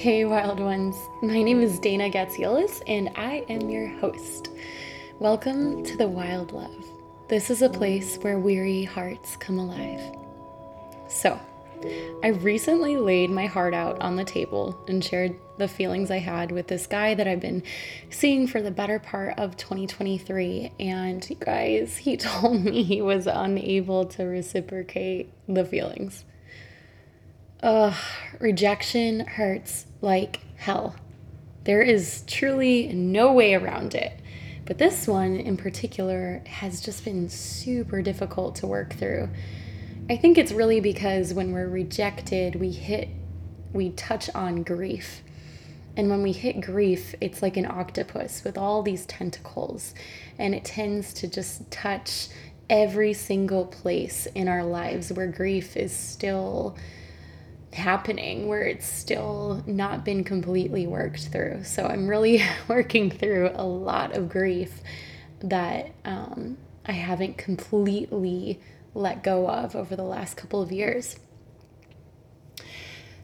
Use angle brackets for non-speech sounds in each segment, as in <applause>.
Hey, wild ones. My name is Dana Gatzielis, and I am your host. Welcome to the Wild Love. This is a place where weary hearts come alive. So, I recently laid my heart out on the table and shared the feelings I had with this guy that I've been seeing for the better part of 2023. And you guys, he <laughs> told me he was unable to reciprocate the feelings. Ugh, rejection hurts like hell. There is truly no way around it. But this one in particular has just been super difficult to work through. I think it's really because when we're rejected, we hit, we touch on grief. And when we hit grief, it's like an octopus with all these tentacles, and it tends to just touch every single place in our lives where grief is still happening where it's still not been completely worked through. So I'm really <laughs> working through a lot of grief that um, I haven't completely let go of over the last couple of years.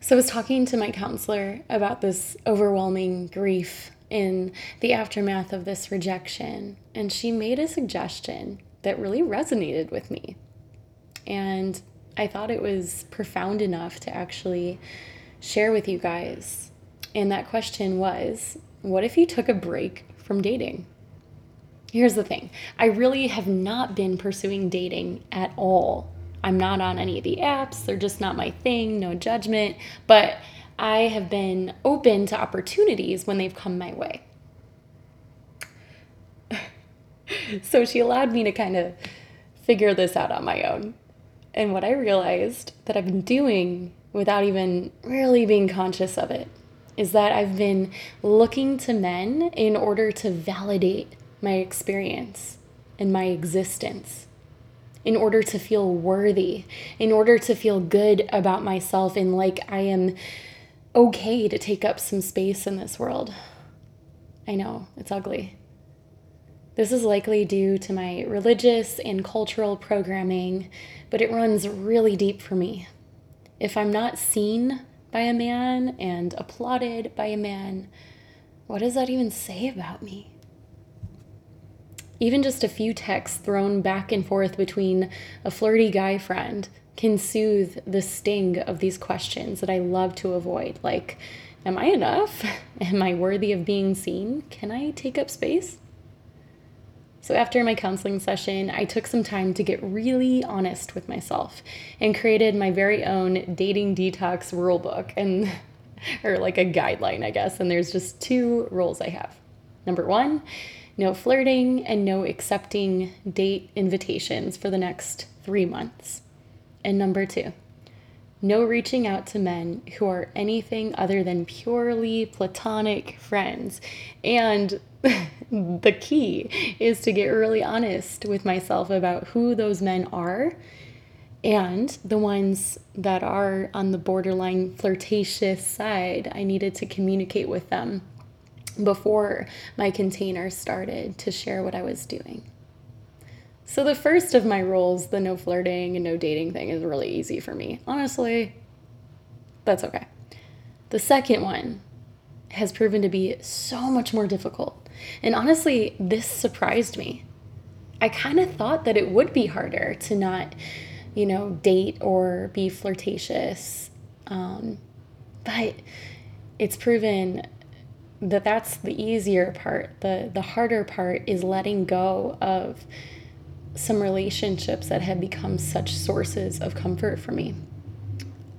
So I was talking to my counselor about this overwhelming grief in the aftermath of this rejection, and she made a suggestion that really resonated with me. And I thought it was profound enough to actually share with you guys. And that question was what if you took a break from dating? Here's the thing I really have not been pursuing dating at all. I'm not on any of the apps, they're just not my thing, no judgment. But I have been open to opportunities when they've come my way. <laughs> so she allowed me to kind of figure this out on my own. And what I realized that I've been doing without even really being conscious of it is that I've been looking to men in order to validate my experience and my existence, in order to feel worthy, in order to feel good about myself and like I am okay to take up some space in this world. I know, it's ugly. This is likely due to my religious and cultural programming, but it runs really deep for me. If I'm not seen by a man and applauded by a man, what does that even say about me? Even just a few texts thrown back and forth between a flirty guy friend can soothe the sting of these questions that I love to avoid. Like, am I enough? <laughs> Am I worthy of being seen? Can I take up space? So, after my counseling session, I took some time to get really honest with myself and created my very own dating detox rule book and <laughs> or like a guideline, I guess. And there's just two rules I have. Number one, no flirting and no accepting date invitations for the next three months. And number two, no reaching out to men who are anything other than purely platonic friends. And <laughs> the key is to get really honest with myself about who those men are and the ones that are on the borderline flirtatious side. I needed to communicate with them before my container started to share what I was doing. So, the first of my rules, the no flirting and no dating thing, is really easy for me. Honestly, that's okay. The second one has proven to be so much more difficult and honestly, this surprised me. I kind of thought that it would be harder to not, you know, date or be flirtatious. Um, but it's proven that that's the easier part. The the harder part is letting go of some relationships that have become such sources of comfort for me.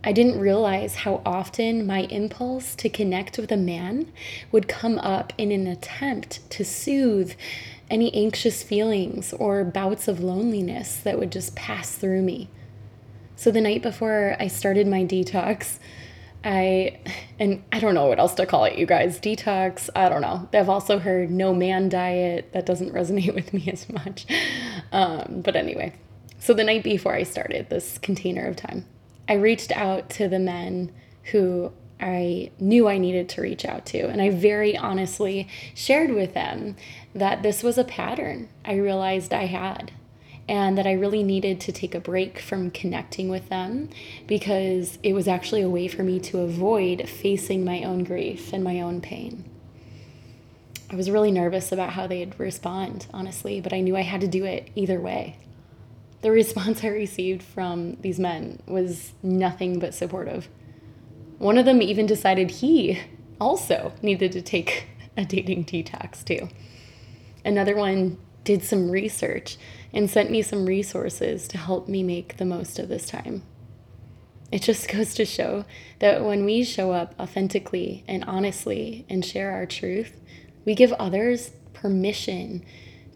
I didn't realize how often my impulse to connect with a man would come up in an attempt to soothe any anxious feelings or bouts of loneliness that would just pass through me. So the night before I started my detox, I, and I don't know what else to call it, you guys. Detox, I don't know. I've also heard no man diet. That doesn't <laughs> resonate with me as much. Um, but anyway, so the night before I started this container of time, I reached out to the men who I knew I needed to reach out to. And I very honestly shared with them that this was a pattern I realized I had. and that I really needed to take a break from connecting with them because it was actually a way for me to avoid facing my own grief and my own pain. I was really nervous about how they'd respond, honestly, but I knew I had to do it either way. The response <laughs> I received from these men was nothing but supportive. One of them even decided he also needed to take a dating detox too. Another one did some research and sent me some resources to help me make the most of this time. It just <laughs> goes to show that when we show up authentically and honestly and share our truth, we give others permission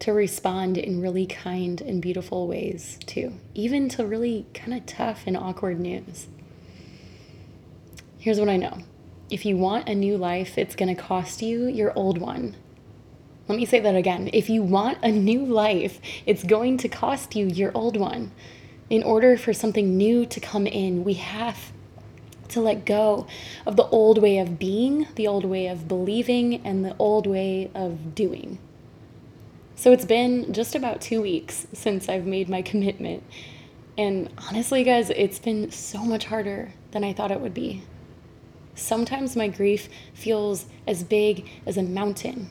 to respond in really kind and beautiful ways too, even to really kind of tough and awkward news. Here's what I know if you want a new life, it's going to cost you your old one. Let me say that again. If you want a new life, it's going to cost you your old one. In order for something new to come in, we have to let go of the old way of being, the old way of believing, and the old way of doing. So it's been just about two weeks since I've made my commitment. And honestly, guys, it's been so much harder than I thought it would be. Sometimes my grief feels as big as a mountain.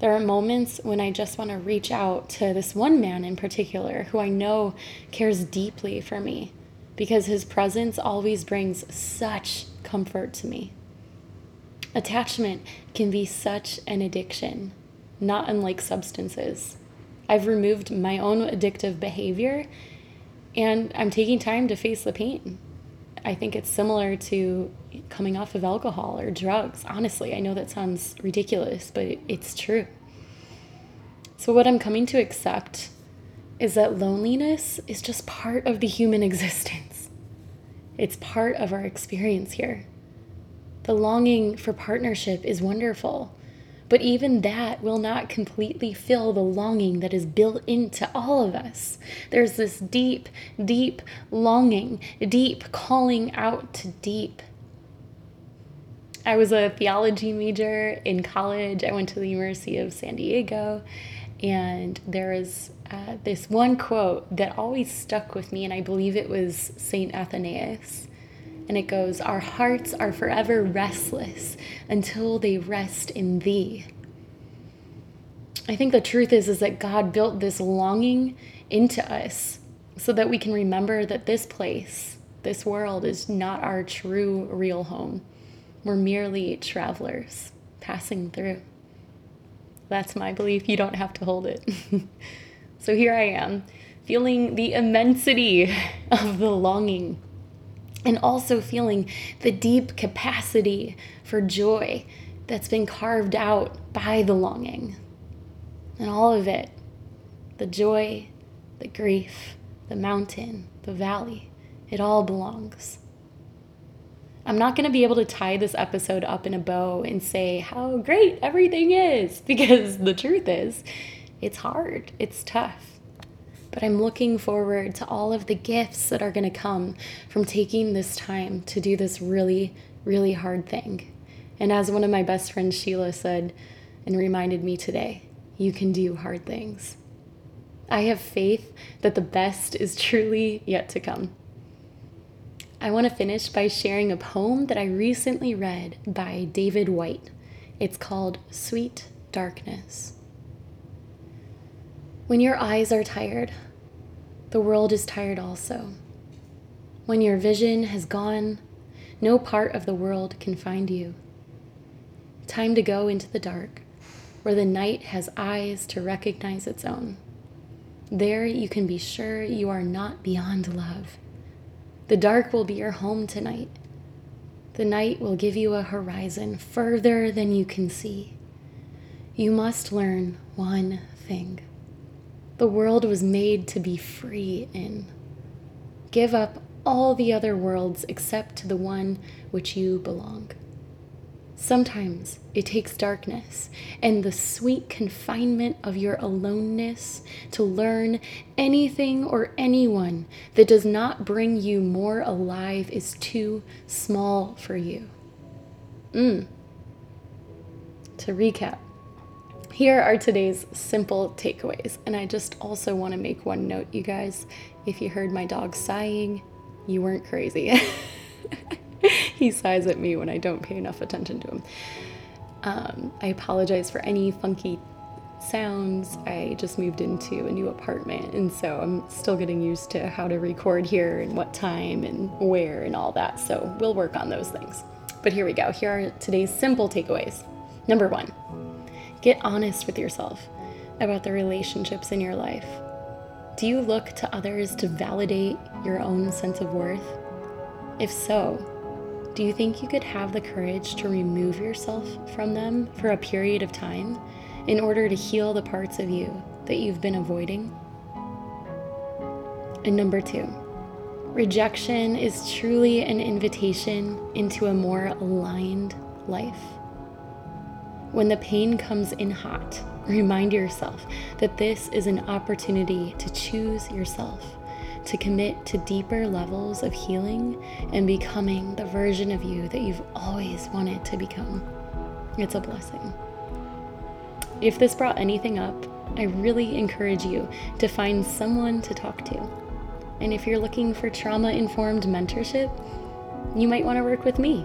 There are moments when I just want to reach out to this one man in particular who I know cares deeply for me because his presence always brings such comfort to me. Attachment can be such an addiction, not unlike substances. I've removed my own addictive behavior and I'm taking time to face the pain. I think it's similar to coming off of alcohol or drugs. Honestly, I know that sounds ridiculous, but it's true. So, what I'm coming to accept is that loneliness is just part of the human <laughs> existence. It's part of our experience here. The longing for partnership is wonderful, but even that will not completely fill the longing that is built into all of us. There's this deep, deep longing, deep calling out to deep. I was a theology major in college. I went to the University of San Diego, and there is uh, this one quote that always stuck with me, and I believe it was St. Athanasius. And it goes, Our hearts are forever restless until they rest in thee. I think the truth is, is that God built this longing into us so that we can remember that this place, this world, is not our true, real home. We're merely travelers passing through. That's my belief. You don't have to hold it. <laughs> so here I am, feeling the immensity <laughs> of the longing and also feeling the deep capacity for joy that's been carved out by the longing. And all of it the joy, the grief, the mountain, the valley it all belongs. I'm not going to be able to tie this episode up in a bow and say how great everything is <laughs> because the truth is, it's hard, it's tough. But I'm looking forward to all of the gifts that are going to come from taking this time to do this really, really hard thing. And as one of my best friends, Sheila, said and reminded me today, you can do hard things. I have faith that the best is truly yet to come. I want to finish by sharing a poem that I recently read by David Whyte. It's called Sweet Darkness. When your eyes are tired, the world is tired also. When your vision has gone, no part of the world can find you. Time to go into the dark, where the night has eyes to recognize its own. There you can be sure you are not beyond love the dark will be your home tonight. The night will give you a horizon further than you can see. You must learn one thing the world was made to be free in. Give up all the other worlds except to the one which you belong. Sometimes it takes darkness and the sweet confinement of your aloneness to learn anything or anyone that does not bring you more alive is too small for you. Mm. To recap, here are today's simple takeaways. And I just also want to make one note, you guys. If you heard my dog sighing, you weren't crazy. <laughs> he sighs at me when I don't pay enough attention to him. Um, I apologize for any funky sounds. I just moved into a new apartment, and so I'm still getting used to how to record here and what time and where and all that. So we'll work on those things. But here we go. Here are today's simple takeaways. Number one, get honest with yourself about the relationships in your life. Do you look to others to validate your own sense of worth? If so, do you think you could have the courage to remove yourself from them for a period of time in order to heal the parts of you that you've been avoiding? And number two, rejection is truly an invitation into a more aligned life. When the pain comes in hot, remind yourself that this is an opportunity to choose yourself to commit to deeper levels of healing and becoming the version of you that you've always wanted to become. It's a blessing. If this brought anything up, I really encourage you to find someone to talk to. And if you're looking for trauma informed mentorship, you might want to work with me.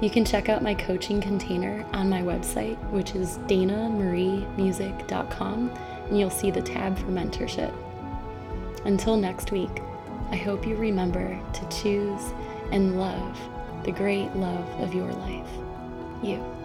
You can check out my coaching container on my website, which is danamariemusic.com, and you'll see the tab for mentorship. Until next week, I hope you remember to choose and love the great love of your life, you.